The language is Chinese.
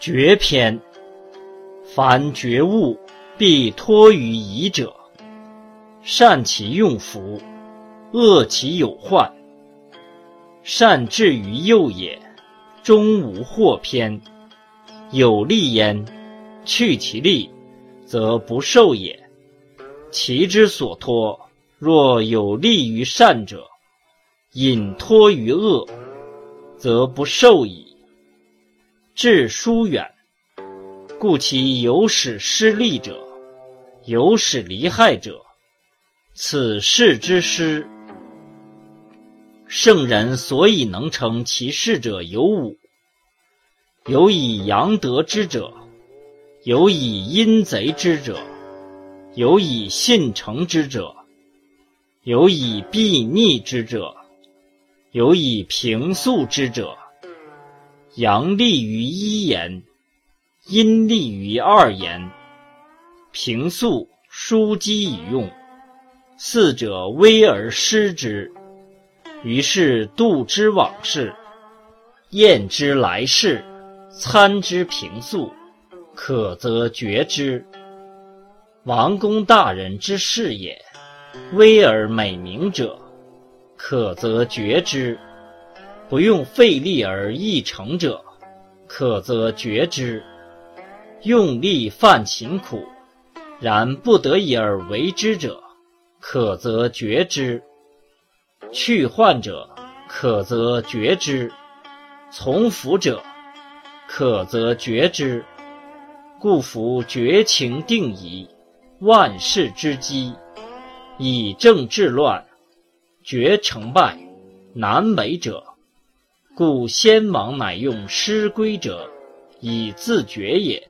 绝篇，凡觉悟，必托于夷者。善其用福，恶其有患。善至于右也，终无祸偏。有利焉，去其利，则不受也。其之所托，若有利于善者，隐托于恶，则不受矣。至疏远，故其有使失利者，有使离害者，此事之师。圣人所以能成其事者有五：有以阳得之者，有以阴贼之者，有以信成之者，有以避逆之者，有以平素之者。阳利于一言，阴利于二言。平素疏机以用，四者危而失之。于是度之往事，验之来世，参之平素，可则决之。王公大人之事也，危而美名者，可则决之。不用费力而易成者，可则决之；用力犯勤苦，然不得已而为之者，可则决之；去患者，可则决之；从福者，可则决之。故夫绝情定矣，万事之基，以正治乱，决成败，难为者。故先王乃用师规者，以自决也。